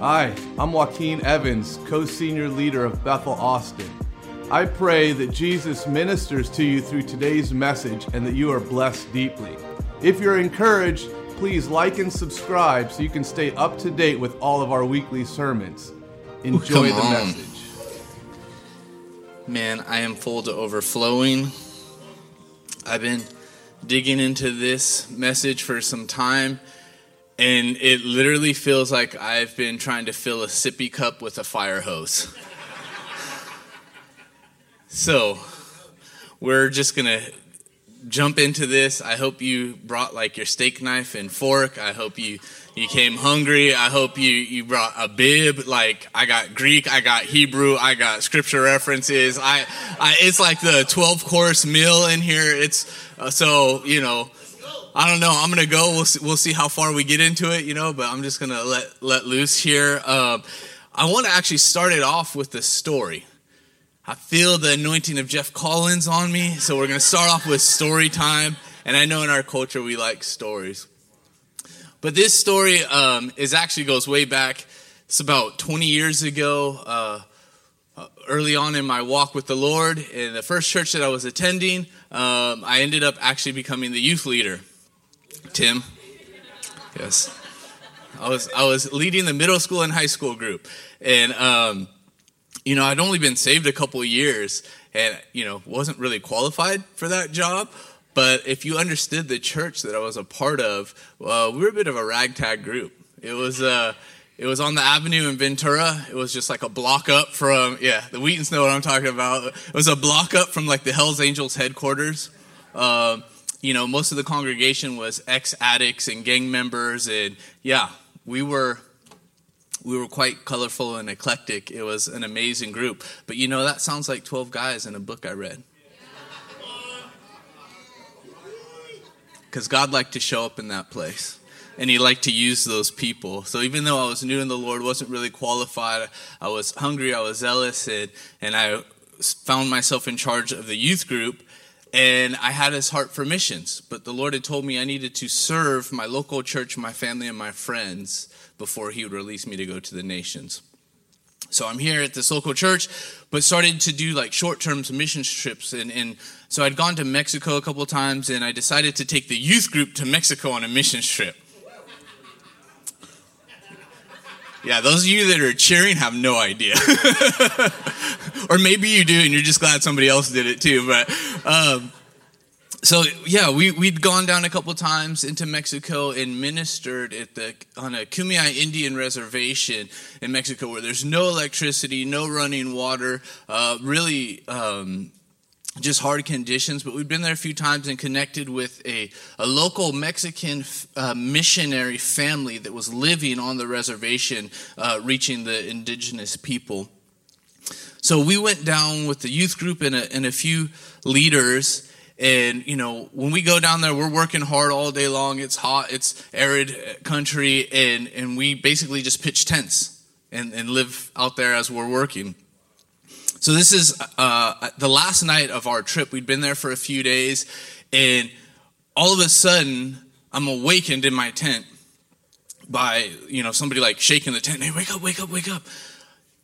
Hi, I'm Joaquin Evans, co senior leader of Bethel Austin. I pray that Jesus ministers to you through today's message and that you are blessed deeply. If you're encouraged, please like and subscribe so you can stay up to date with all of our weekly sermons. Enjoy Come the on. message. Man, I am full to overflowing. I've been digging into this message for some time, and it literally feels like I've been trying to fill a sippy cup with a fire hose. so, we're just gonna jump into this. I hope you brought like your steak knife and fork. I hope you you came hungry. I hope you you brought a bib. Like I got Greek, I got Hebrew, I got scripture references. I, I it's like the 12 course meal in here. It's uh, so, you know, I don't know. I'm gonna go. We'll see, we'll see how far we get into it, you know. But I'm just gonna let let loose here. Um, I want to actually start it off with the story. I feel the anointing of Jeff Collins on me, so we're gonna start off with story time. And I know in our culture we like stories, but this story um, is actually goes way back. It's about 20 years ago. Uh, uh, early on in my walk with the Lord, in the first church that I was attending, um, I ended up actually becoming the youth leader. Tim, yes, I was I was leading the middle school and high school group, and um, you know I'd only been saved a couple years, and you know wasn't really qualified for that job. But if you understood the church that I was a part of, uh, we were a bit of a ragtag group. It was uh, it was on the avenue in Ventura. It was just like a block up from yeah, the Wheatons know what I'm talking about. It was a block up from like the Hell's Angels headquarters. Um, you know, most of the congregation was ex addicts and gang members, and yeah, we were we were quite colorful and eclectic. It was an amazing group. But you know, that sounds like 12 guys in a book I read. Because God liked to show up in that place. And he liked to use those people. So even though I was new in the Lord, wasn't really qualified, I was hungry, I was zealous, and, and I found myself in charge of the youth group and I had his heart for missions. But the Lord had told me I needed to serve my local church, my family, and my friends before He would release me to go to the nations. So I'm here at this local church, but started to do like short term mission trips. And, and so I'd gone to Mexico a couple times, and I decided to take the youth group to Mexico on a mission trip. Yeah, those of you that are cheering have no idea. or maybe you do and you're just glad somebody else did it too. But um, so yeah, we we'd gone down a couple times into Mexico and ministered at the on a Kumeyaay Indian reservation in Mexico where there's no electricity, no running water, uh, really. Um, just hard conditions, but we've been there a few times and connected with a, a local Mexican uh, missionary family that was living on the reservation, uh, reaching the indigenous people. So we went down with the youth group and a, and a few leaders. And, you know, when we go down there, we're working hard all day long. It's hot, it's arid country, and, and we basically just pitch tents and, and live out there as we're working. So this is uh, the last night of our trip. We'd been there for a few days, and all of a sudden, I'm awakened in my tent by you know somebody like shaking the tent. Hey, wake up! Wake up! Wake up!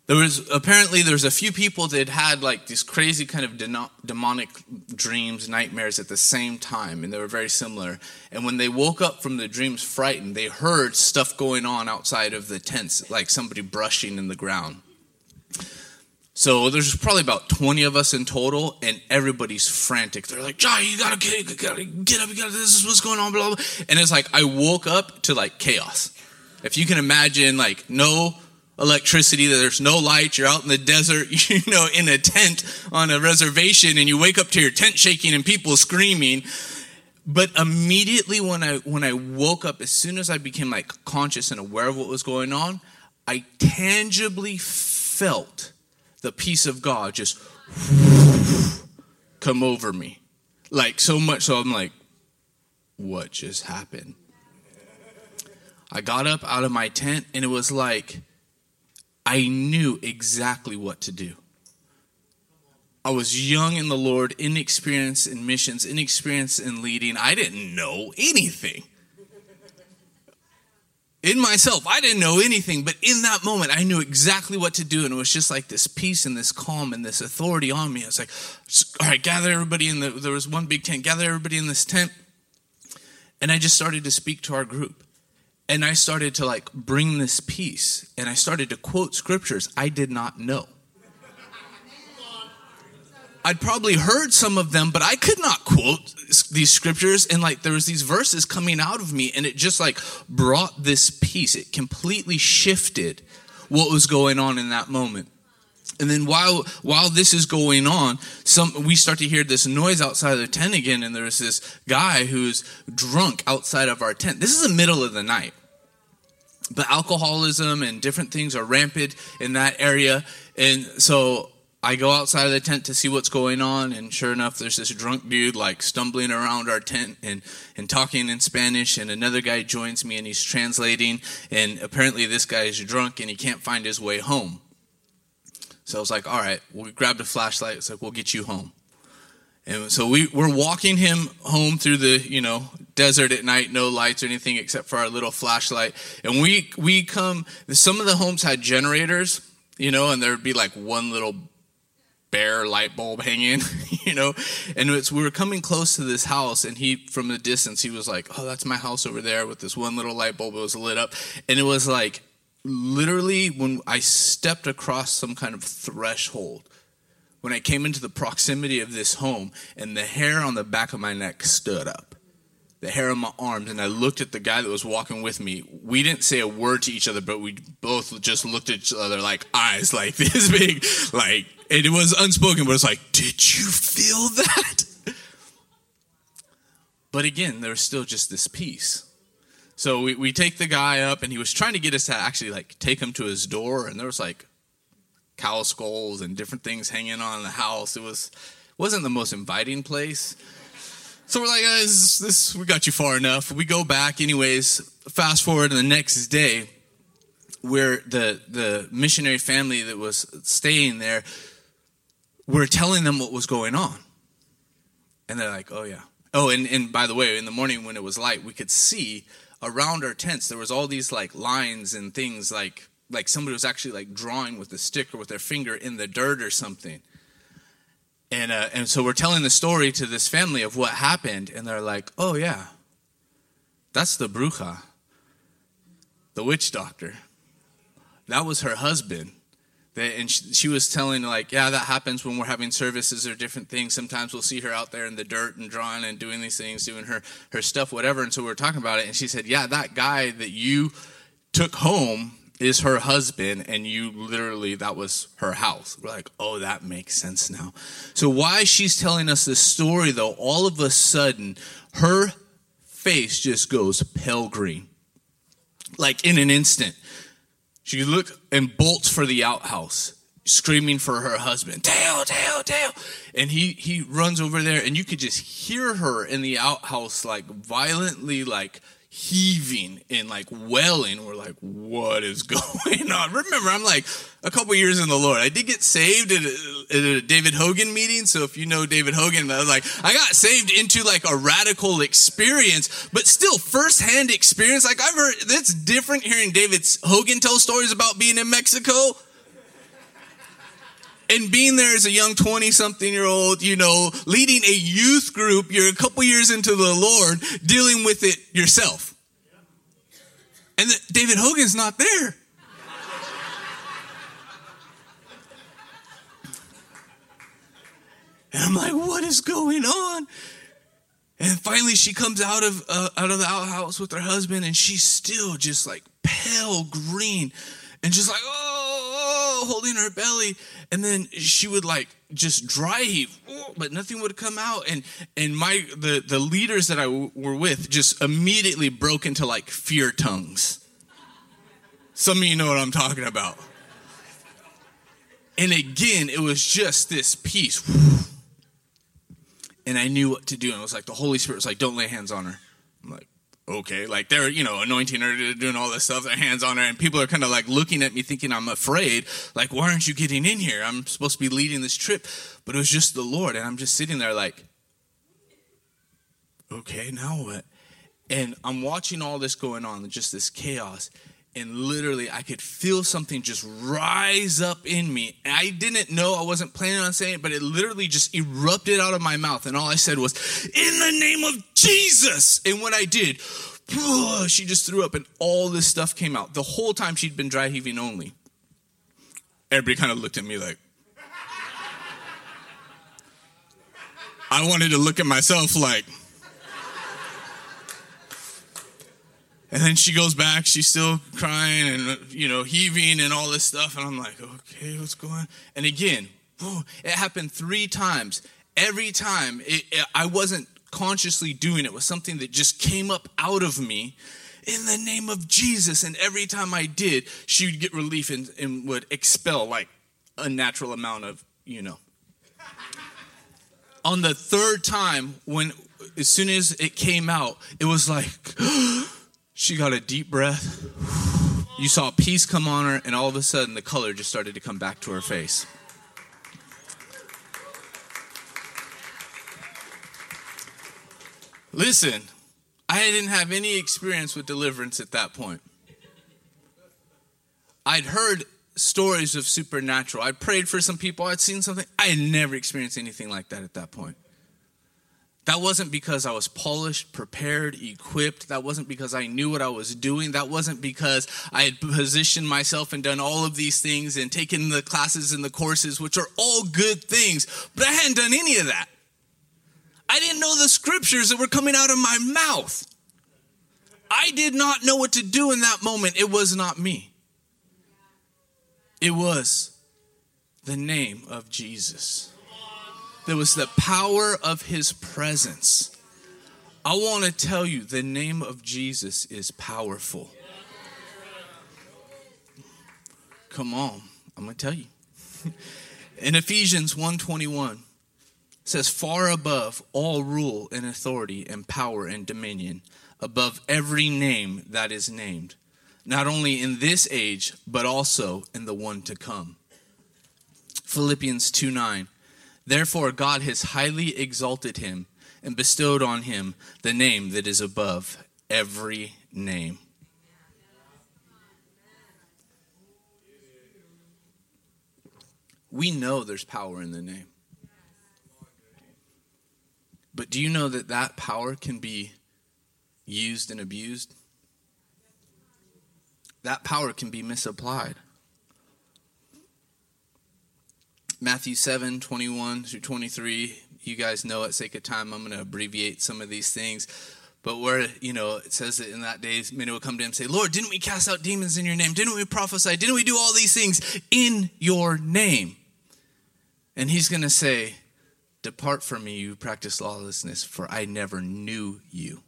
There was apparently there was a few people that had like these crazy kind of deno- demonic dreams, nightmares at the same time, and they were very similar. And when they woke up from the dreams, frightened, they heard stuff going on outside of the tents, like somebody brushing in the ground. So there's probably about 20 of us in total, and everybody's frantic. They're like, Jai, you gotta get, gotta get up, you gotta, this is what's going on, blah, blah. And it's like, I woke up to like chaos. If you can imagine, like, no electricity, there's no light, you're out in the desert, you know, in a tent on a reservation, and you wake up to your tent shaking and people screaming. But immediately when I when I woke up, as soon as I became like conscious and aware of what was going on, I tangibly felt the peace of God just come over me. Like so much so I'm like, what just happened? I got up out of my tent and it was like I knew exactly what to do. I was young in the Lord, inexperienced in missions, inexperienced in leading. I didn't know anything. In myself. I didn't know anything, but in that moment, I knew exactly what to do. And it was just like this peace and this calm and this authority on me. I was like, all right, gather everybody in the, there was one big tent, gather everybody in this tent. And I just started to speak to our group. And I started to like bring this peace. And I started to quote scriptures I did not know. I'd probably heard some of them, but I could not quote these scriptures. And like there was these verses coming out of me, and it just like brought this peace. It completely shifted what was going on in that moment. And then while while this is going on, some we start to hear this noise outside of the tent again, and there's this guy who's drunk outside of our tent. This is the middle of the night. But alcoholism and different things are rampant in that area. And so I go outside of the tent to see what's going on, and sure enough, there's this drunk dude like stumbling around our tent and, and talking in Spanish, and another guy joins me and he's translating, and apparently this guy is drunk and he can't find his way home. So I was like, all right, we grabbed a flashlight. It's like, we'll get you home. And so we, we're walking him home through the, you know, desert at night, no lights or anything except for our little flashlight. And we, we come, some of the homes had generators, you know, and there'd be like one little bare light bulb hanging, you know. And it's, we were coming close to this house, and he, from the distance, he was like, "Oh, that's my house over there with this one little light bulb. that was lit up, and it was like literally when I stepped across some kind of threshold." When I came into the proximity of this home, and the hair on the back of my neck stood up the hair on my arms and I looked at the guy that was walking with me. We didn't say a word to each other, but we both just looked at each other like eyes like this big, like it was unspoken, but it's like, did you feel that? But again, there was still just this peace. So we, we take the guy up and he was trying to get us to actually like take him to his door and there was like cow skulls and different things hanging on the house. It was wasn't the most inviting place. So we're like, uh, this, this, we got you far enough. We go back, anyways. Fast forward to the next day, where the the missionary family that was staying there, we're telling them what was going on, and they're like, "Oh yeah." Oh, and and by the way, in the morning when it was light, we could see around our tents there was all these like lines and things like like somebody was actually like drawing with a stick or with their finger in the dirt or something. And, uh, and so we're telling the story to this family of what happened, and they're like, oh, yeah, that's the bruja, the witch doctor. That was her husband. And she was telling, like, yeah, that happens when we're having services or different things. Sometimes we'll see her out there in the dirt and drawing and doing these things, doing her, her stuff, whatever. And so we were talking about it, and she said, yeah, that guy that you took home is her husband and you literally that was her house. We're like oh that makes sense now. So why she's telling us this story though all of a sudden her face just goes pale green. Like in an instant. She looked and bolts for the outhouse screaming for her husband dale dale dale. And he he runs over there and you could just hear her in the outhouse like violently like heaving and like wailing. We're like, what is going on? Remember, I'm like a couple years in the Lord. I did get saved at a, at a, David Hogan meeting. So if you know David Hogan, I was like, I got saved into like a radical experience, but still firsthand experience. Like I've heard, that's different hearing David Hogan tell stories about being in Mexico and being there as a young 20 something year old, you know, leading a youth group, you're a couple years into the Lord, dealing with it yourself. And the, David Hogan's not there. And I'm like, what is going on? And finally, she comes out of uh, out of the outhouse with her husband, and she's still just like pale green, and just like, oh, oh, holding her belly and then she would like just dry heave but nothing would come out. And and my the the leaders that I w- were with just immediately broke into like fear tongues. Some of you know what i'm talking about. And again it was just this peace. And i knew what to do. And it was like the holy spirit was like don't lay hands on her. I'm like okay, like they're, you know, anointing her, doing all this stuff, their hands on her, and people are kind of like looking at me thinking I'm afraid. Like, why aren't you getting in here? I'm supposed to be leading this trip. But it was just the Lord, and I'm just sitting there like, okay, now what? And I'm watching all this going on, just this chaos. And literally, I could feel something just rise up in me. And I didn't know, I wasn't planning on saying it, but it literally just erupted out of my mouth. And all I said was, In the name of Jesus. And when I did, she just threw up, and all this stuff came out. The whole time she'd been dry heaving only. Everybody kind of looked at me like, I wanted to look at myself like, And then she goes back, she's still crying and, you know, heaving and all this stuff. And I'm like, okay, what's going on? And again, it happened three times. Every time, it, it, I wasn't consciously doing it. It was something that just came up out of me in the name of Jesus. And every time I did, she would get relief and, and would expel like a natural amount of, you know. On the third time, when as soon as it came out, it was like, She got a deep breath. You saw peace come on her, and all of a sudden the color just started to come back to her face. Listen, I didn't have any experience with deliverance at that point. I'd heard stories of supernatural. I prayed for some people, I'd seen something. I had never experienced anything like that at that point. That wasn't because I was polished, prepared, equipped. That wasn't because I knew what I was doing. That wasn't because I had positioned myself and done all of these things and taken the classes and the courses, which are all good things. But I hadn't done any of that. I didn't know the scriptures that were coming out of my mouth. I did not know what to do in that moment. It was not me, it was the name of Jesus. There was the power of his presence. I want to tell you the name of Jesus is powerful. Come on, I'm going to tell you. In Ephesians 1:21 says far above all rule and authority and power and dominion above every name that is named not only in this age but also in the one to come. Philippians 2 9 Therefore, God has highly exalted him and bestowed on him the name that is above every name. We know there's power in the name. But do you know that that power can be used and abused? That power can be misapplied. Matthew 7 21 through 23. You guys know at sake of time, I'm going to abbreviate some of these things. But where, you know, it says that in that day, many will come to him and say, Lord, didn't we cast out demons in your name? Didn't we prophesy? Didn't we do all these things in your name? And he's going to say, Depart from me, you practice lawlessness, for I never knew you.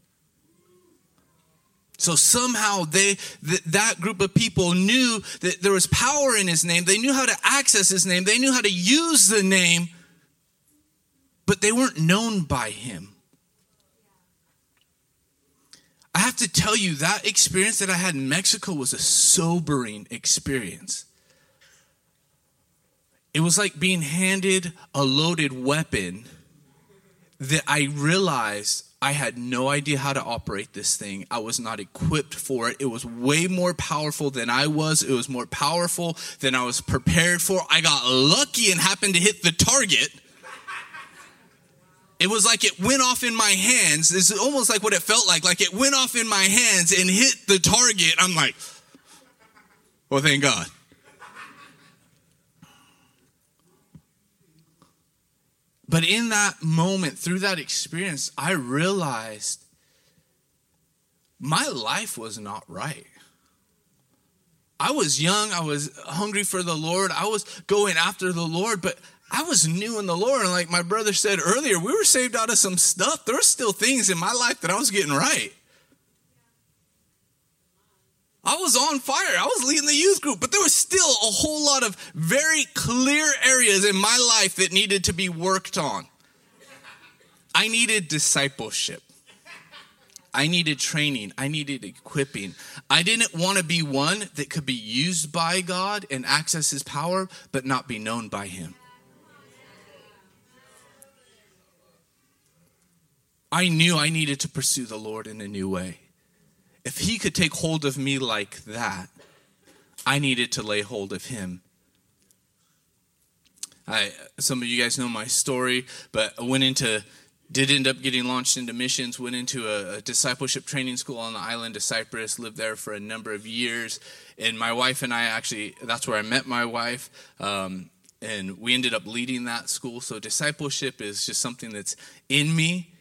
So somehow they th- that group of people knew that there was power in his name. They knew how to access his name. They knew how to use the name, but they weren't known by him. I have to tell you that experience that I had in Mexico was a sobering experience. It was like being handed a loaded weapon that I realized I had no idea how to operate this thing. I was not equipped for it. It was way more powerful than I was. It was more powerful than I was prepared for. I got lucky and happened to hit the target. It was like it went off in my hands. It's almost like what it felt like. Like it went off in my hands and hit the target. I'm like, well, thank God. But in that moment, through that experience, I realized my life was not right. I was young, I was hungry for the Lord, I was going after the Lord, but I was new in the Lord. And like my brother said earlier, we were saved out of some stuff. There were still things in my life that I was getting right. I was on fire. I was leading the youth group, but there was still a whole lot of very clear areas in my life that needed to be worked on. I needed discipleship. I needed training. I needed equipping. I didn't want to be one that could be used by God and access his power, but not be known by him. I knew I needed to pursue the Lord in a new way. If He could take hold of me like that, I needed to lay hold of Him. I, some of you guys know my story, but I went into did end up getting launched into missions went into a, a, discipleship training school on the island of cyprus lived there for a number of years. And my wife and i actually that's where i met my wife um, and we ended up leading that school. So discipleship is just something that's in me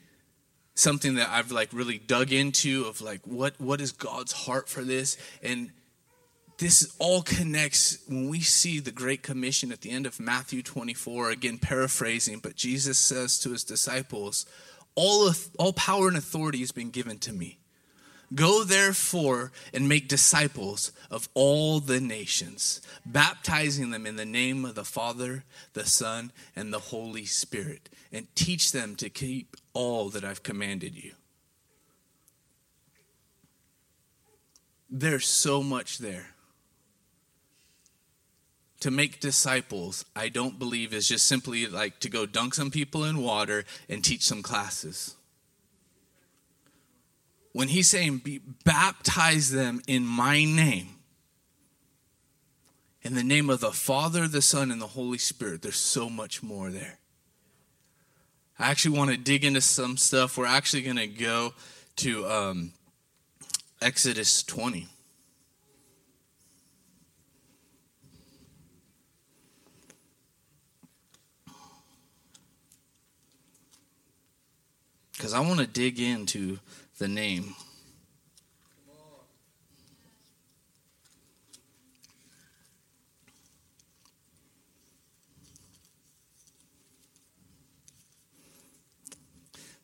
something that i've like really dug into of like what what is god's heart for this and this all connects when we see the Great Commission at the end of Matthew 24, again paraphrasing, but Jesus says to his disciples, All, of, all power and authority has been given to me. Go therefore and make disciples of all the nations, baptizing them in the name of the Father, the Son, and the Holy Spirit, and teach them to keep all that I've commanded you. There's so much there to make disciples, I don't believe is just simply like to go dunk some people in water and teach some classes. When he's saying, be, baptize them in my name, in the name of the Father, the Son, and the Holy Spirit, there's so much more there. I actually want to dig into some stuff. We're actually going to go to um, Exodus 20. because I want to dig into the name.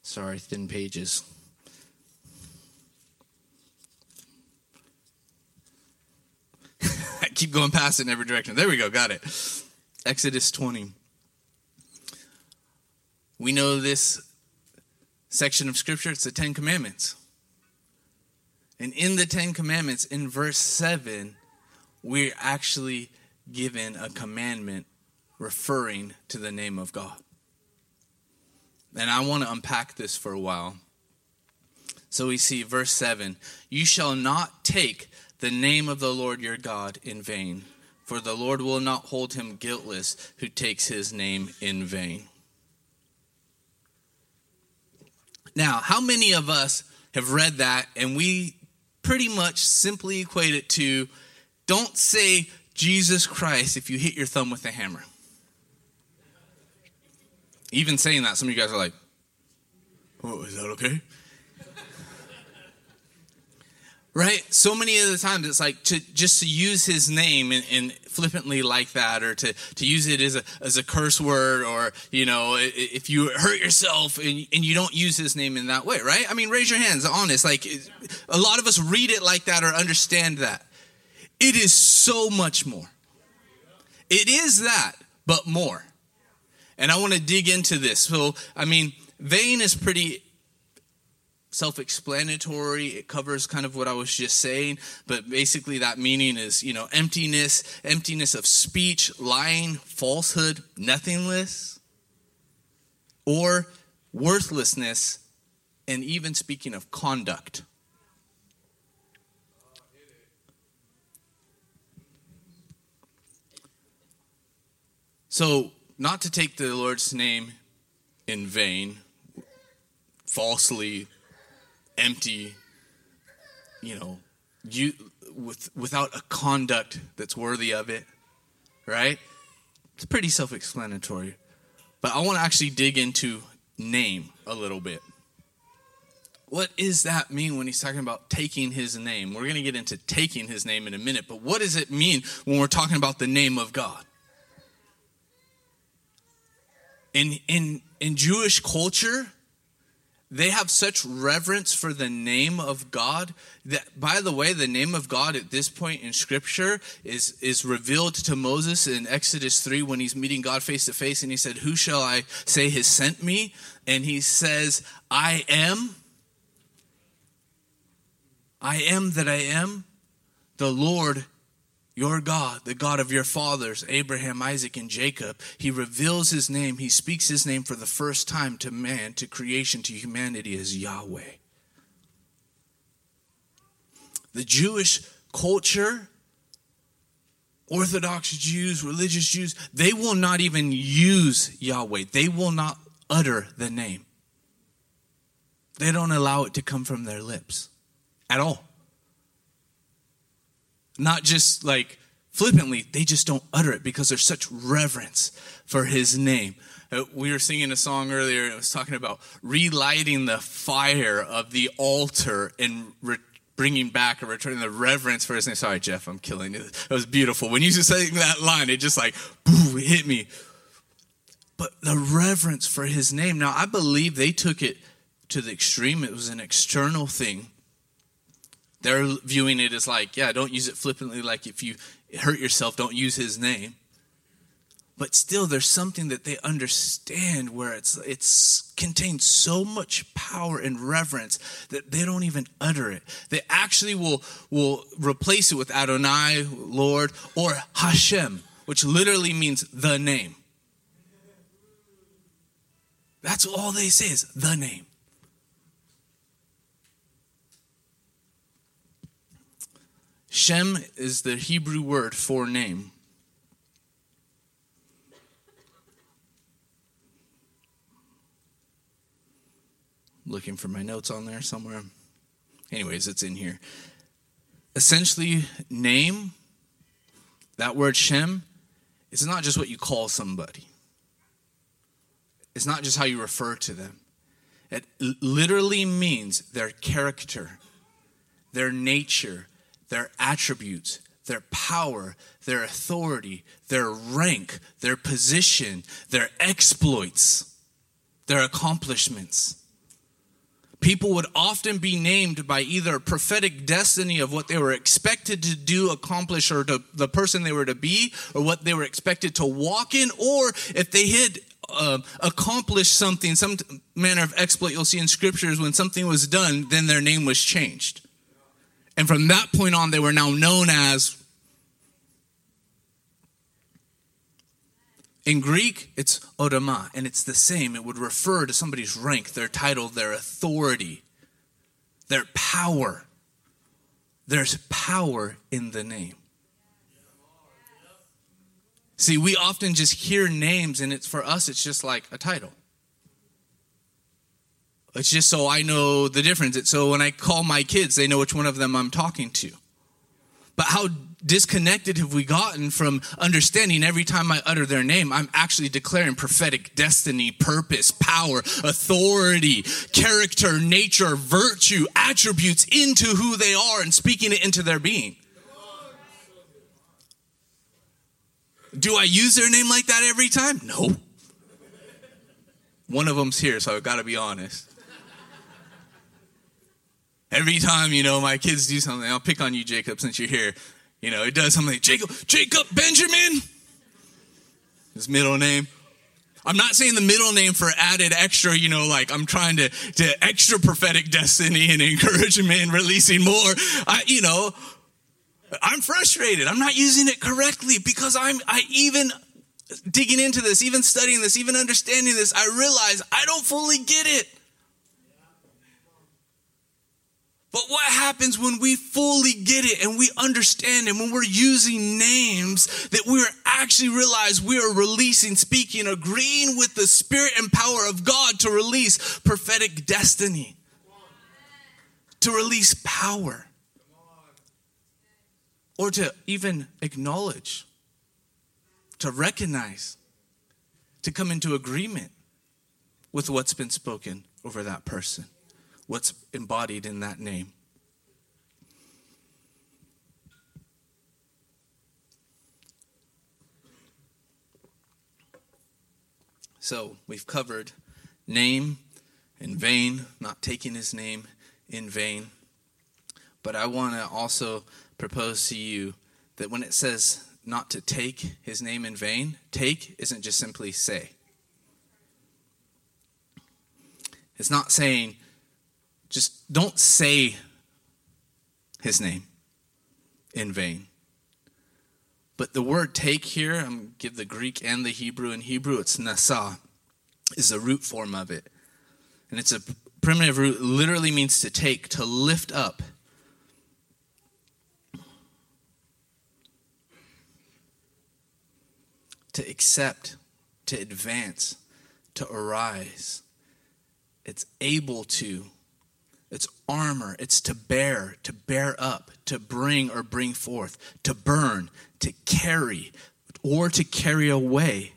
Sorry, thin pages. I keep going past it in every direction. There we go, got it. Exodus 20. We know this section of scripture, it's the Ten Commandments. And in the Ten Commandments, in verse 7, we're actually given a commandment referring to the name of God. And I want to unpack this for a while. So we see verse 7 You shall not take the name of the Lord your God in vain, for the Lord will not hold him guiltless who takes his name in vain. Now, how many of us have read that and we pretty much simply equate it to don't say Jesus Christ if you hit your thumb with a hammer? Even saying that, some of you guys are like, oh, is that okay? right? So many of the times it's like to just to use his name and, and, flippantly like that, or to, to use it as a as a curse word, or you know, if you hurt yourself and, and you don't use his name in that way, right? I mean, raise your hands, honest. Like a lot of us read it like that or understand that. It is so much more. It is that, but more. And I want to dig into this. So, I mean, vain is pretty self explanatory. It covers kind of what I was just saying, but basically that meaning is, you know, emptiness, emptiness of speech, lying, falsehood, nothingness, or worthlessness, and even speaking of conduct. So, not to take the Lord's name in vain, falsely empty, you know, you with without a conduct that's worthy of it, right? It's pretty self-explanatory. But I want to actually dig into name a little bit. What does that mean when he's talking about taking his name? We're going to get into taking his name in a minute, but what does it mean when we're talking about the name of God? In in in Jewish culture, they have such reverence for the name of God that by the way the name of God at this point in scripture is is revealed to Moses in Exodus 3 when he's meeting God face to face and he said who shall I say has sent me? And he says I am I am that I am the Lord your God, the God of your fathers, Abraham, Isaac, and Jacob. He reveals his name. He speaks his name for the first time to man, to creation, to humanity as Yahweh. The Jewish culture, Orthodox Jews, religious Jews, they will not even use Yahweh. They will not utter the name. They don't allow it to come from their lips at all. Not just like flippantly, they just don't utter it because there's such reverence for his name. Uh, we were singing a song earlier, it was talking about relighting the fire of the altar and re- bringing back and returning the reverence for his name. Sorry, Jeff, I'm killing you. It was beautiful. When you just saying that line, it just like, boo, hit me. But the reverence for his name. Now, I believe they took it to the extreme. It was an external thing they're viewing it as like, yeah, don't use it flippantly, like if you hurt yourself, don't use his name. But still, there's something that they understand where it's it's contains so much power and reverence that they don't even utter it. They actually will will replace it with Adonai, Lord, or Hashem, which literally means the name. That's all they say is the name. Shem is the Hebrew word for name. Looking for my notes on there somewhere. Anyways, it's in here. Essentially, name, that word Shem, it's not just what you call somebody, it's not just how you refer to them. It literally means their character, their nature, their attributes, their power, their authority, their rank, their position, their exploits, their accomplishments. People would often be named by either prophetic destiny of what they were expected to do, accomplish, or to the person they were to be, or what they were expected to walk in, or if they had uh, accomplished something, some manner of exploit you'll see in scriptures, when something was done, then their name was changed. And from that point on, they were now known as. In Greek, it's onoma, and it's the same. It would refer to somebody's rank, their title, their authority, their power. There's power in the name. See, we often just hear names, and it's for us, it's just like a title. It's just so I know the difference. It's so when I call my kids, they know which one of them I'm talking to. But how disconnected have we gotten from understanding every time I utter their name, I'm actually declaring prophetic destiny, purpose, power, authority, character, nature, virtue, attributes into who they are and speaking it into their being. Do I use their name like that every time? No. One of them's here, so I've got to be honest. Every time, you know, my kids do something, I'll pick on you, Jacob, since you're here. You know, it does something, like, Jacob, Jacob Benjamin, his middle name. I'm not saying the middle name for added extra, you know, like I'm trying to, to extra prophetic destiny and encouragement and releasing more. I, you know, I'm frustrated. I'm not using it correctly because I'm, I even digging into this, even studying this, even understanding this, I realize I don't fully get it. But what happens when we fully get it and we understand it, when we're using names that we're actually realize we are releasing, speaking, agreeing with the spirit and power of God to release prophetic destiny, to release power, or to even acknowledge, to recognize, to come into agreement with what's been spoken over that person what's embodied in that name. So we've covered name in vain, not taking his name in vain. But I want to also propose to you that when it says not to take his name in vain, take isn't just simply say. It's not saying just don't say his name in vain. But the word take here, I'm give the Greek and the Hebrew. In Hebrew, it's nasa, is the root form of it. And it's a primitive root, literally means to take, to lift up. To accept, to advance, to arise. It's able to it's armor. It's to bear, to bear up, to bring or bring forth, to burn, to carry, or to carry away,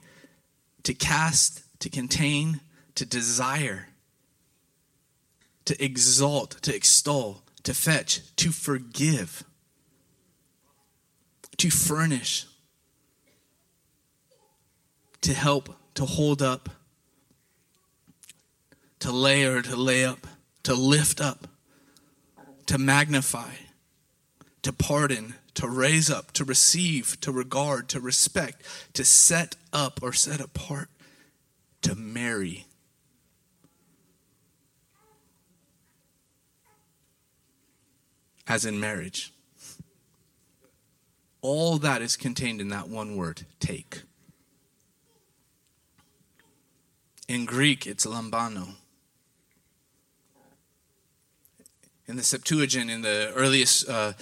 to cast, to contain, to desire, to exalt, to extol, to fetch, to forgive, to furnish, to help, to hold up, to lay or to lay up to lift up, to magnify, to pardon, to raise up, to receive, to regard, to respect, to set up or set apart, to marry. As in marriage. All that is contained in that one word take. In Greek, it's lambano. In the Septuagint, in the earliest uh,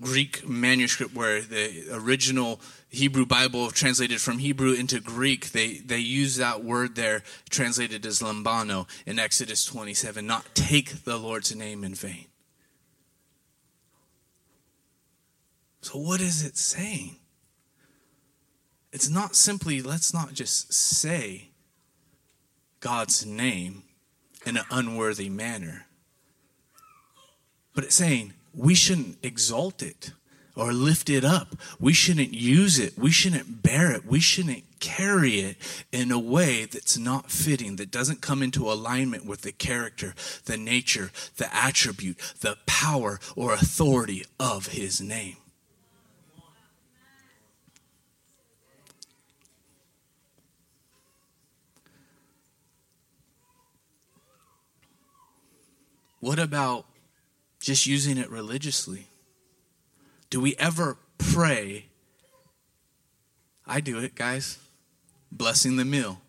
Greek manuscript where the original Hebrew Bible translated from Hebrew into Greek, they, they use that word there translated as lambano in Exodus 27, not take the Lord's name in vain. So, what is it saying? It's not simply, let's not just say God's name in an unworthy manner. But it's saying we shouldn't exalt it or lift it up. We shouldn't use it. We shouldn't bear it. We shouldn't carry it in a way that's not fitting, that doesn't come into alignment with the character, the nature, the attribute, the power or authority of his name. What about just using it religiously? Do we ever pray? I do it, guys. Blessing the meal.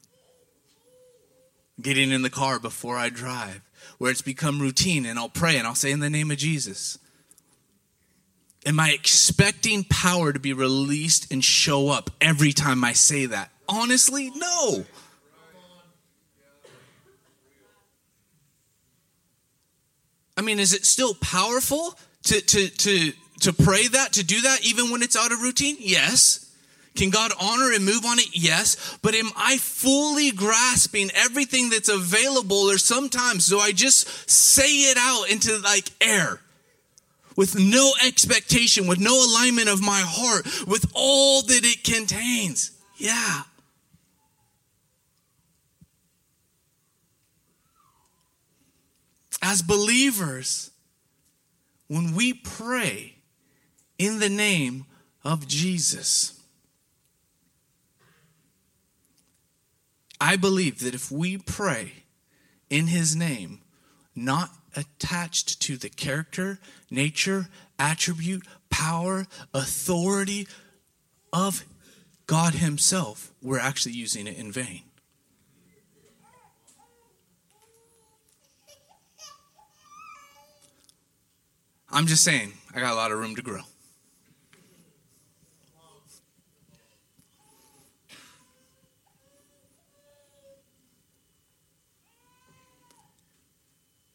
Getting in the car before I drive, where it's become routine, and I'll pray and I'll say, In the name of Jesus. Am I expecting power to be released and show up every time I say that? Honestly, no. I mean, is it still powerful to, to, to, to pray that, to do that, even when it's out of routine? Yes. Can God honor and move on it? Yes. But am I fully grasping everything that's available, or sometimes do I just say it out into like air? With no expectation, with no alignment of my heart, with all that it contains. Yeah. As believers, when we pray in the name of Jesus, I believe that if we pray in his name, not attached to the character, nature, attribute, power, authority of God himself, we're actually using it in vain. I'm just saying, I got a lot of room to grow.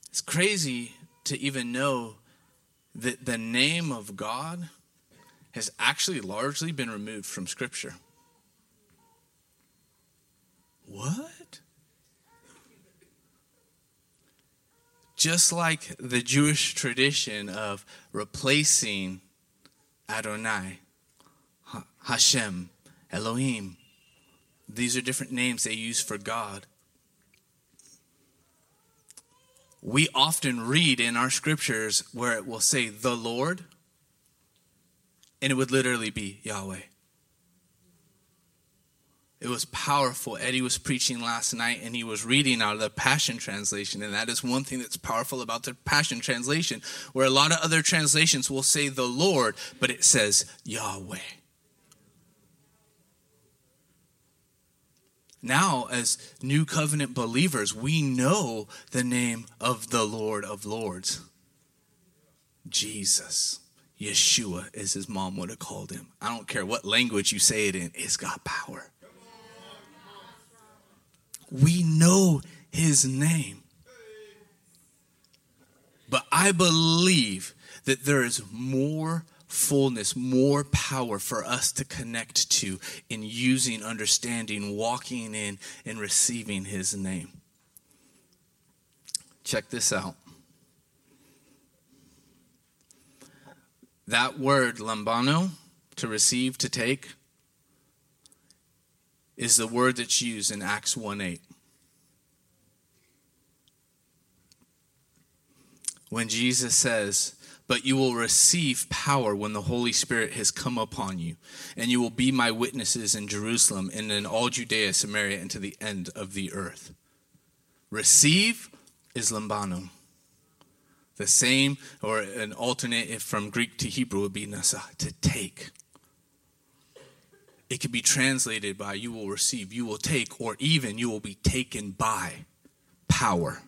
It's crazy to even know that the name of God has actually largely been removed from Scripture. What? Just like the Jewish tradition of replacing Adonai, Hashem, Elohim. These are different names they use for God. We often read in our scriptures where it will say the Lord, and it would literally be Yahweh. It was powerful. Eddie was preaching last night and he was reading out of the Passion Translation. And that is one thing that's powerful about the Passion Translation, where a lot of other translations will say the Lord, but it says Yahweh. Now, as new covenant believers, we know the name of the Lord of Lords Jesus. Yeshua, as his mom would have called him. I don't care what language you say it in, it's got power. We know his name. But I believe that there is more fullness, more power for us to connect to in using, understanding, walking in, and receiving His name. Check this out. That word, lambano, to receive, to take, is the word that's used in Acts 1 8. When Jesus says, but you will receive power when the Holy Spirit has come upon you, and you will be my witnesses in Jerusalem and in all Judea, Samaria, and to the end of the earth. Receive is lambano. The same, or an alternate if from Greek to Hebrew would be nasa, to take. It could be translated by you will receive, you will take, or even you will be taken by power.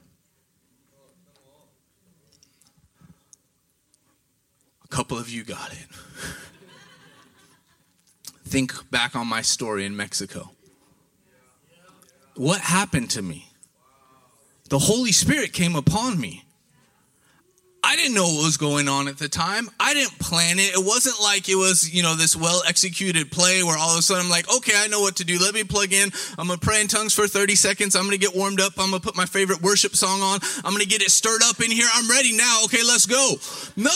A couple of you got it. Think back on my story in Mexico. What happened to me? The Holy Spirit came upon me. I didn't know what was going on at the time. I didn't plan it. It wasn't like it was, you know, this well executed play where all of a sudden I'm like, okay, I know what to do. Let me plug in. I'm going to pray in tongues for 30 seconds. I'm going to get warmed up. I'm going to put my favorite worship song on. I'm going to get it stirred up in here. I'm ready now. Okay, let's go. No,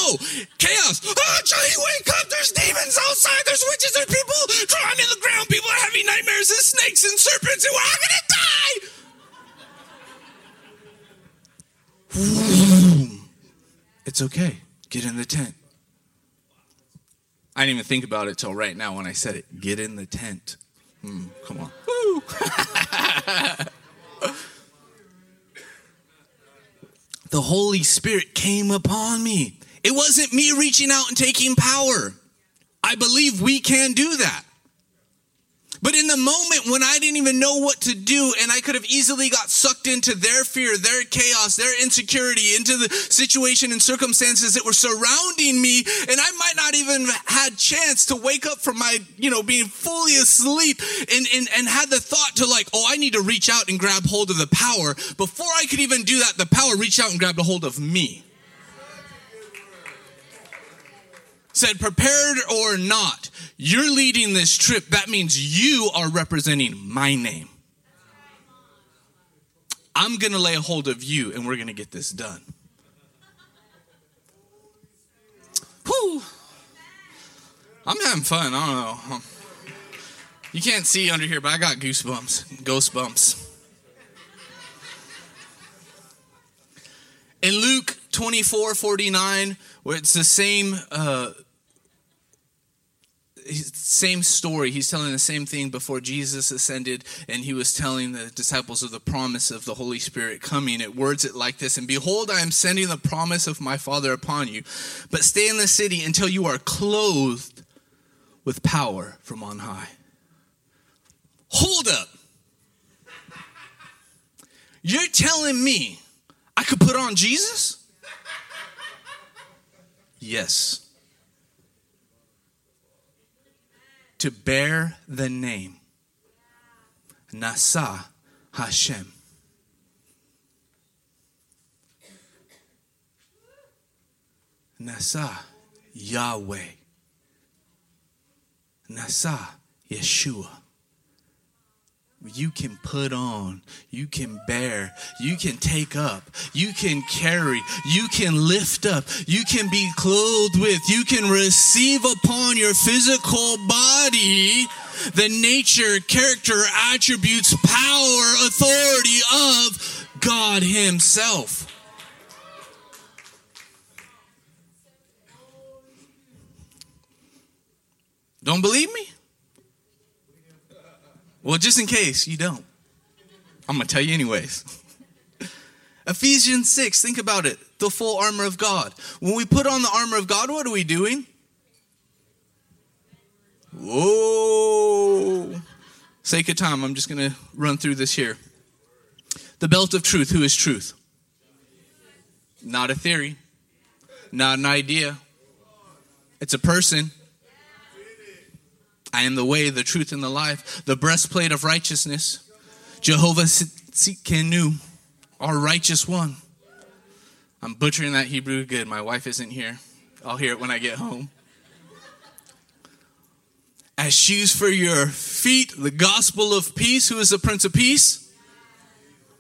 chaos. Oh, Jahi, wake up. There's demons outside. There's witches. There's people crawling in the ground. People are having nightmares and snakes and serpents and we're all going to die. It's okay. Get in the tent. I didn't even think about it till right now when I said it. Get in the tent. Hmm, come on. the Holy Spirit came upon me. It wasn't me reaching out and taking power. I believe we can do that. But in the moment when I didn't even know what to do and I could have easily got sucked into their fear, their chaos, their insecurity, into the situation and circumstances that were surrounding me, and I might not even had chance to wake up from my, you know, being fully asleep and, and, and had the thought to like, oh, I need to reach out and grab hold of the power. Before I could even do that, the power reached out and grabbed a hold of me. Said, prepared or not, you're leading this trip. That means you are representing my name. I'm going to lay a hold of you and we're going to get this done. Whew. I'm having fun. I don't know. You can't see under here, but I got goosebumps, ghost bumps. In Luke 24 49, where it's the same uh, same story. He's telling the same thing before Jesus ascended, and he was telling the disciples of the promise of the Holy Spirit coming. It words it like this And behold, I am sending the promise of my Father upon you, but stay in the city until you are clothed with power from on high. Hold up. You're telling me I could put on Jesus? Yes. To bear the name Nasa Hashem. Nasa Yahweh. Nasa Yeshua you can put on, you can bear, you can take up, you can carry, you can lift up, you can be clothed with, you can receive upon your physical body the nature, character, attributes, power, authority of God Himself. Don't believe me? Well, just in case you don't, I'm going to tell you anyways. Ephesians 6, think about it the full armor of God. When we put on the armor of God, what are we doing? Whoa. sake of time, I'm just going to run through this here. The belt of truth, who is truth? Not a theory, not an idea. It's a person. I am the way, the truth, and the life. The breastplate of righteousness. Jehovah Tsidkenu, our righteous one. I'm butchering that Hebrew good. My wife isn't here. I'll hear it when I get home. As shoes for your feet, the gospel of peace. Who is the Prince of Peace?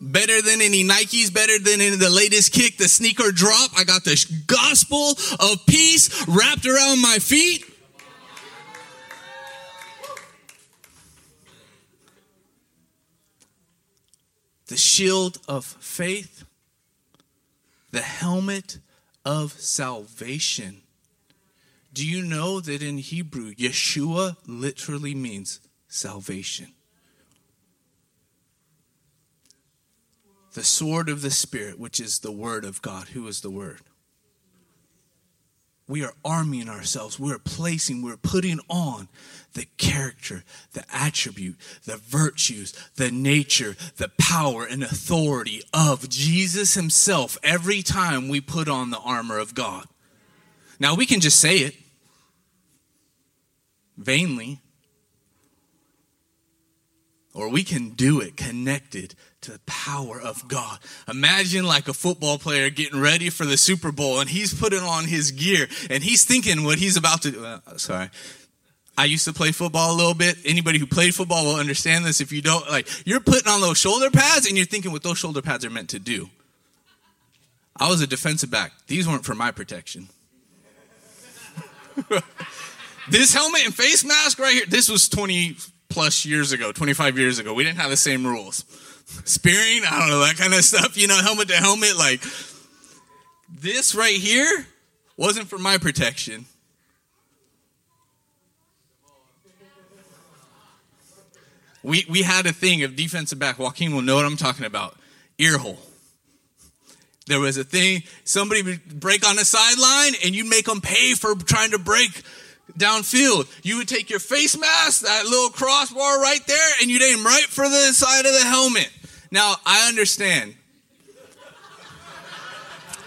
Better than any Nikes, better than any the latest kick, the sneaker drop. I got the gospel of peace wrapped around my feet. The shield of faith, the helmet of salvation. Do you know that in Hebrew, Yeshua literally means salvation? the sword of the Spirit, which is the Word of God. Who is the Word? We are arming ourselves. We're placing, we're putting on the character, the attribute, the virtues, the nature, the power, and authority of Jesus Himself every time we put on the armor of God. Now, we can just say it vainly, or we can do it connected to the power of God. Imagine like a football player getting ready for the Super Bowl and he's putting on his gear and he's thinking what he's about to uh, sorry. I used to play football a little bit. Anybody who played football will understand this. If you don't, like, you're putting on those shoulder pads and you're thinking what those shoulder pads are meant to do. I was a defensive back. These weren't for my protection. this helmet and face mask right here, this was 20 plus years ago, 25 years ago. We didn't have the same rules spearing, I don't know, that kind of stuff, you know, helmet to helmet. Like this right here wasn't for my protection. We, we had a thing of defensive back. Joaquin will know what I'm talking about. Ear hole. There was a thing, somebody would break on the sideline and you'd make them pay for trying to break downfield. You would take your face mask, that little crossbar right there, and you'd aim right for the side of the helmet. Now, I understand.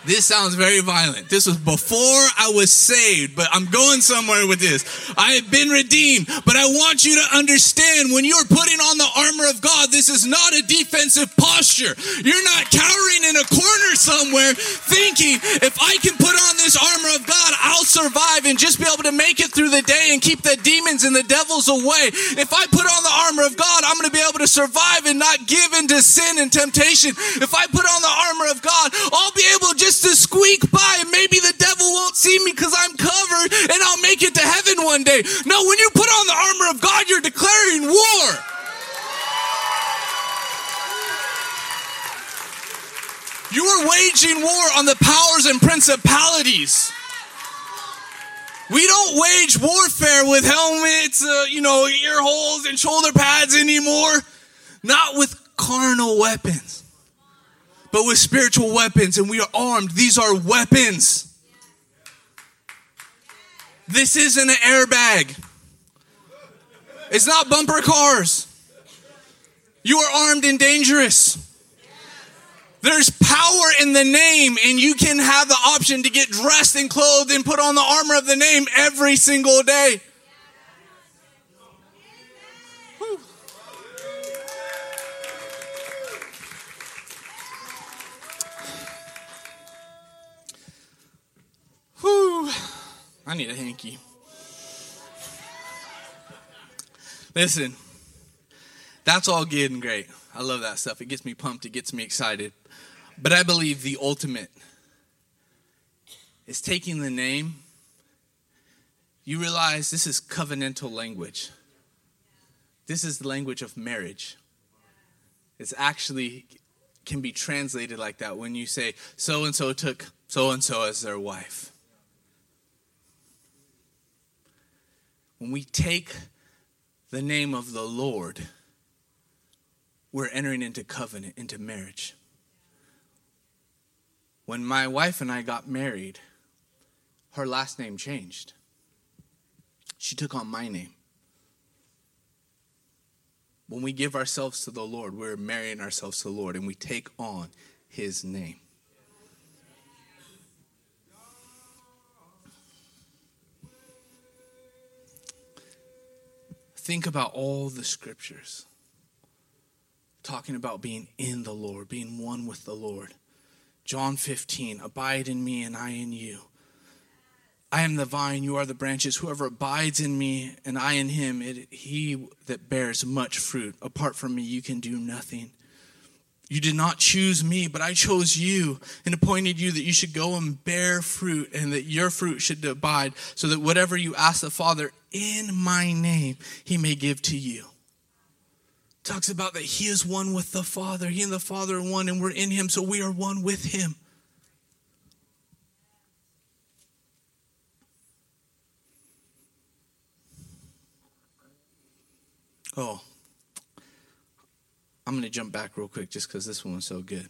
This sounds very violent. This was before I was saved, but I'm going somewhere with this. I have been redeemed, but I want you to understand when you're putting on the armor of God, this is not a defensive posture. You're not cowering in a corner somewhere thinking, if I can put on this armor of God, I'll survive and just be able to make it through the day and keep the demons and the devils away. If I put on the armor of God, I'm going to be able to survive and not give in to sin and temptation. If I put on the armor of God, I'll be able to just just to squeak by and maybe the devil won't see me because I'm covered and I'll make it to heaven one day. No, when you put on the armor of God, you're declaring war. You are waging war on the powers and principalities. We don't wage warfare with helmets, uh, you know, ear holes and shoulder pads anymore. Not with carnal weapons but with spiritual weapons, and we are armed. These are weapons. This isn't an airbag. It's not bumper cars. You are armed and dangerous. There's power in the name, and you can have the option to get dressed and clothed and put on the armor of the name every single day. Whew. I need a hanky. Listen, that's all good and great. I love that stuff. It gets me pumped, it gets me excited. But I believe the ultimate is taking the name. You realize this is covenantal language. This is the language of marriage. It's actually can be translated like that when you say so and so took so and so as their wife. When we take the name of the Lord, we're entering into covenant, into marriage. When my wife and I got married, her last name changed. She took on my name. When we give ourselves to the Lord, we're marrying ourselves to the Lord and we take on his name. Think about all the scriptures talking about being in the Lord, being one with the Lord. John 15, abide in me and I in you. I am the vine, you are the branches. Whoever abides in me and I in him, it, he that bears much fruit. Apart from me, you can do nothing. You did not choose me, but I chose you and appointed you that you should go and bear fruit and that your fruit should abide, so that whatever you ask the Father in my name, he may give to you. Talks about that he is one with the Father. He and the Father are one, and we're in him, so we are one with him. Oh, I'm going to jump back real quick just because this one was so good.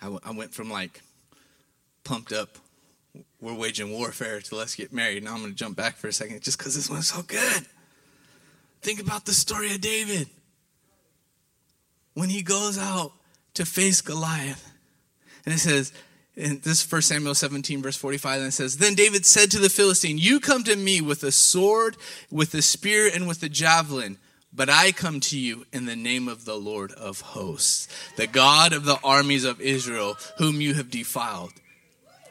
I, w- I went from like pumped up, we're waging warfare to let's get married. Now I'm going to jump back for a second just because this one's so good. Think about the story of David. When he goes out to face Goliath, and it says, in this 1 Samuel 17, verse 45, and it says, Then David said to the Philistine, You come to me with a sword, with a spear, and with a javelin. But I come to you in the name of the Lord of hosts, the God of the armies of Israel, whom you have defiled.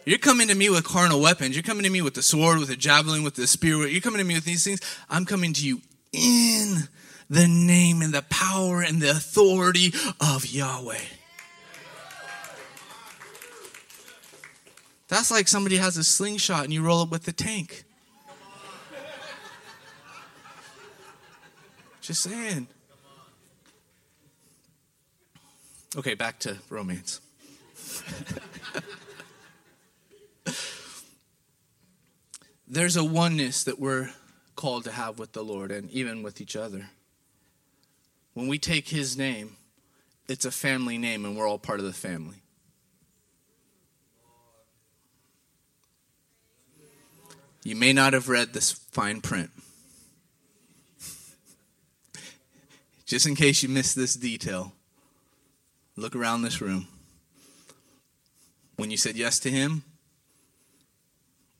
You're coming to me with carnal weapons. You're coming to me with the sword, with the javelin, with the spear. You're coming to me with these things. I'm coming to you in the name and the power and the authority of Yahweh. That's like somebody has a slingshot and you roll up with the tank. Just saying. Okay, back to romance. There's a oneness that we're called to have with the Lord and even with each other. When we take His name, it's a family name and we're all part of the family. You may not have read this fine print. Just in case you missed this detail, look around this room. When you said yes to Him,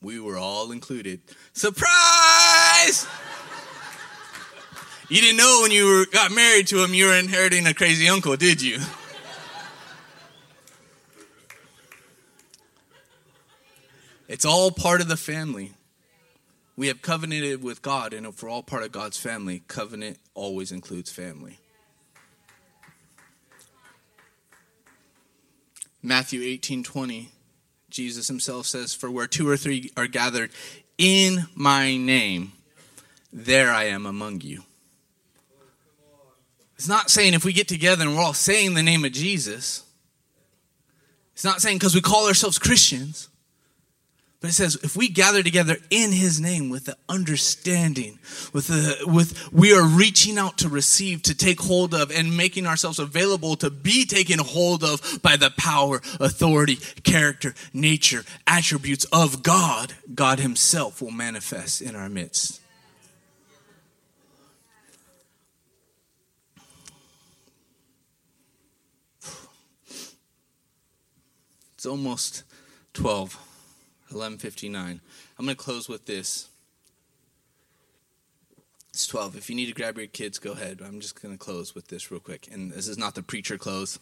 we were all included. Surprise! You didn't know when you were, got married to him you were inheriting a crazy uncle, did you? It's all part of the family. We have covenanted with God, and if we're all part of God's family, covenant always includes family. Matthew 18 20, Jesus himself says, For where two or three are gathered in my name, there I am among you. It's not saying if we get together and we're all saying the name of Jesus. It's not saying because we call ourselves Christians. But it says if we gather together in his name with the understanding, with the with we are reaching out to receive, to take hold of, and making ourselves available to be taken hold of by the power, authority, character, nature, attributes of God, God Himself will manifest in our midst. It's almost 12. 1159. I'm going to close with this. It's 12. If you need to grab your kids, go ahead. I'm just going to close with this real quick. And this is not the preacher close.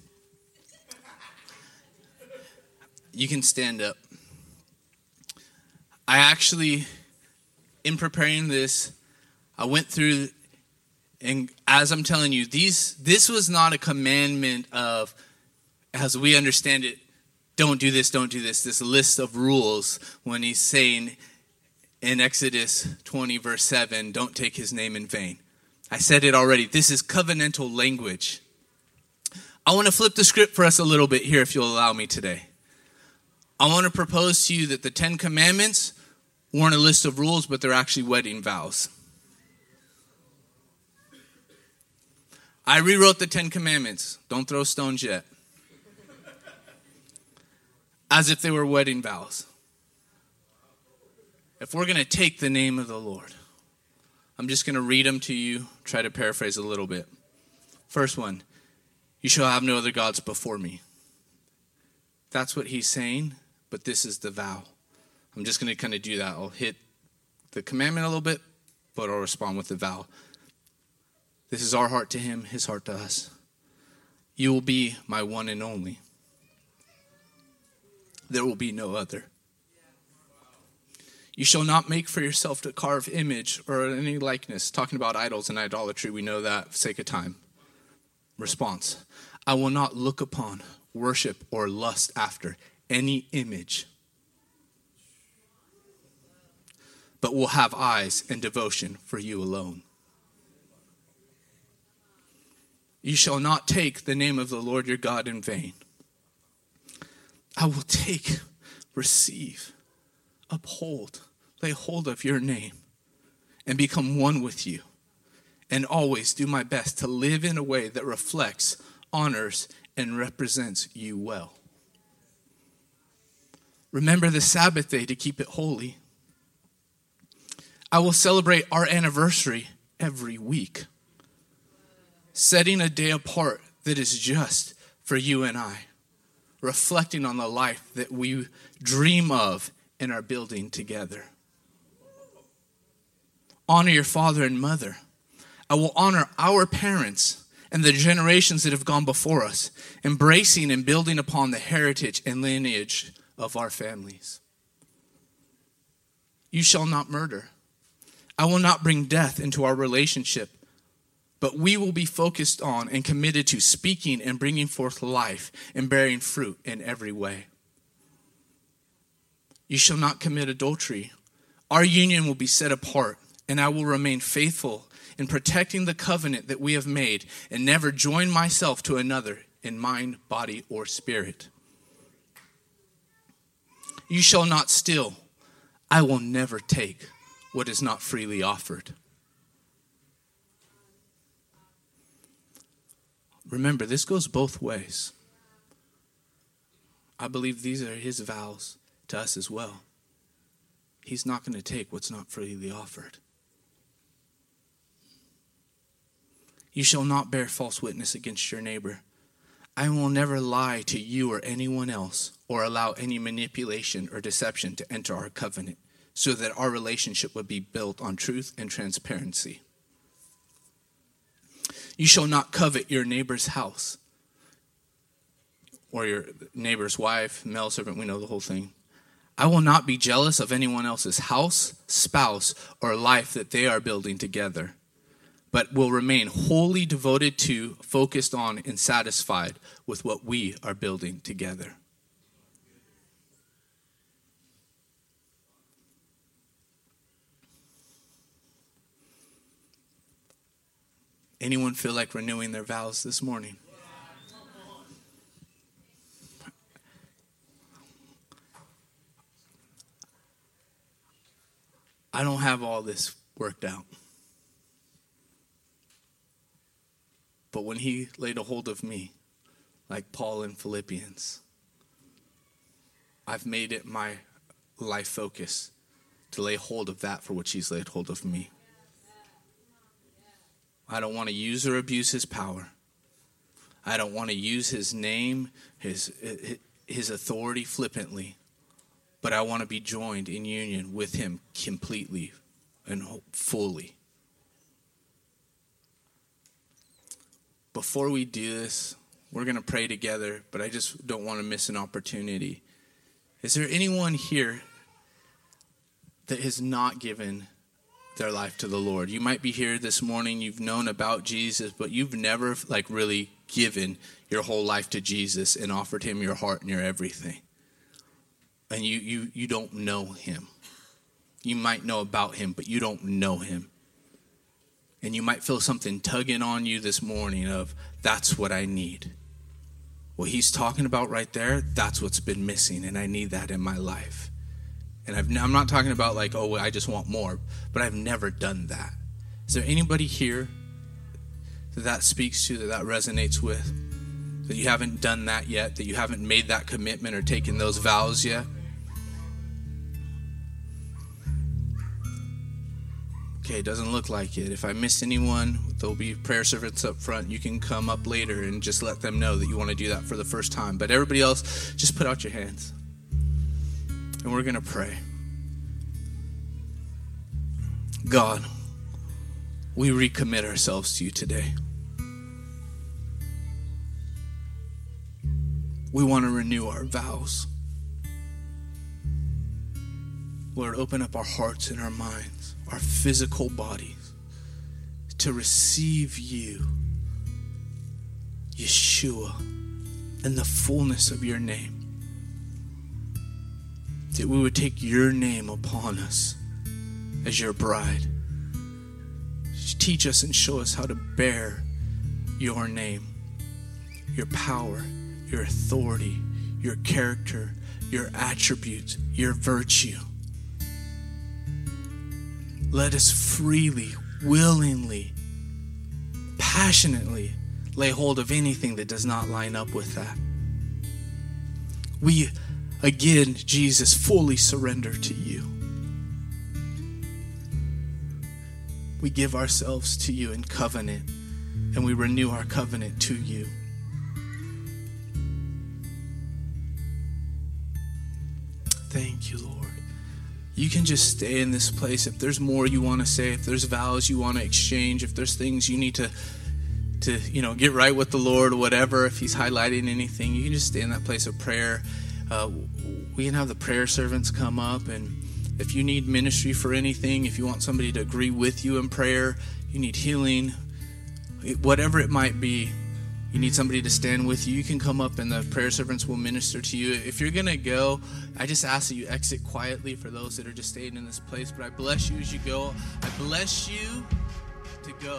You can stand up. I actually, in preparing this, I went through, and as I'm telling you, these this was not a commandment of, as we understand it, don't do this, don't do this, this list of rules when he's saying in Exodus 20, verse 7, don't take his name in vain. I said it already. This is covenantal language. I want to flip the script for us a little bit here, if you'll allow me today. I want to propose to you that the Ten Commandments weren't a list of rules, but they're actually wedding vows. I rewrote the Ten Commandments. Don't throw stones yet as if they were wedding vows. If we're going to take the name of the Lord, I'm just going to read them to you, try to paraphrase a little bit. First one You shall have no other gods before me. That's what he's saying, but this is the vow. I'm just going to kind of do that. I'll hit the commandment a little bit, but I'll respond with the vow. This is our heart to him, his heart to us. You will be my one and only. There will be no other. You shall not make for yourself a carved image or any likeness. Talking about idols and idolatry, we know that for sake of time. Response I will not look upon, worship, or lust after any image, but will have eyes and devotion for you alone. You shall not take the name of the Lord your God in vain. I will take, receive, uphold, lay hold of your name, and become one with you, and always do my best to live in a way that reflects, honors, and represents you well. Remember the Sabbath day to keep it holy. I will celebrate our anniversary every week setting a day apart that is just for you and I, reflecting on the life that we dream of and are building together. Honor your father and mother. I will honor our parents and the generations that have gone before us, embracing and building upon the heritage and lineage of our families. You shall not murder. I will not bring death into our relationship but we will be focused on and committed to speaking and bringing forth life and bearing fruit in every way. You shall not commit adultery. Our union will be set apart, and I will remain faithful in protecting the covenant that we have made and never join myself to another in mind, body, or spirit. You shall not steal. I will never take what is not freely offered. Remember, this goes both ways. I believe these are his vows to us as well. He's not going to take what's not freely offered. You shall not bear false witness against your neighbor. I will never lie to you or anyone else or allow any manipulation or deception to enter our covenant so that our relationship would be built on truth and transparency. You shall not covet your neighbor's house or your neighbor's wife, male servant, we know the whole thing. I will not be jealous of anyone else's house, spouse, or life that they are building together, but will remain wholly devoted to, focused on, and satisfied with what we are building together. Anyone feel like renewing their vows this morning? I don't have all this worked out. But when he laid a hold of me, like Paul in Philippians, I've made it my life focus to lay hold of that for which he's laid hold of me. I don't want to use or abuse his power. I don't want to use his name, his, his authority flippantly, but I want to be joined in union with him completely and fully. Before we do this, we're going to pray together, but I just don't want to miss an opportunity. Is there anyone here that has not given their life to the Lord. You might be here this morning, you've known about Jesus, but you've never like really given your whole life to Jesus and offered him your heart and your everything. And you you you don't know him. You might know about him, but you don't know him. And you might feel something tugging on you this morning of that's what I need. What he's talking about right there, that's what's been missing and I need that in my life. And i am not talking about like, oh, I just want more, but I've never done that. Is there anybody here that that speaks to, that that resonates with? That you haven't done that yet, that you haven't made that commitment or taken those vows yet? Okay, it doesn't look like it. If I miss anyone, there'll be prayer servants up front. You can come up later and just let them know that you want to do that for the first time. But everybody else, just put out your hands. And we're going to pray. God, we recommit ourselves to you today. We want to renew our vows. Lord, open up our hearts and our minds, our physical bodies, to receive you, Yeshua, in the fullness of your name. That we would take your name upon us as your bride. Teach us and show us how to bear your name, your power, your authority, your character, your attributes, your virtue. Let us freely, willingly, passionately lay hold of anything that does not line up with that. We, again, Jesus, fully surrender to you. We give ourselves to you in covenant, and we renew our covenant to you. Thank you, Lord. You can just stay in this place. If there's more you want to say, if there's vows you want to exchange, if there's things you need to to you know get right with the Lord or whatever, if He's highlighting anything, you can just stay in that place of prayer. Uh, we can have the prayer servants come up, and if you need ministry for anything, if you want somebody to agree with you in prayer, you need healing, whatever it might be, you need somebody to stand with you, you can come up and the prayer servants will minister to you. If you're going to go, I just ask that you exit quietly for those that are just staying in this place. But I bless you as you go. I bless you to go.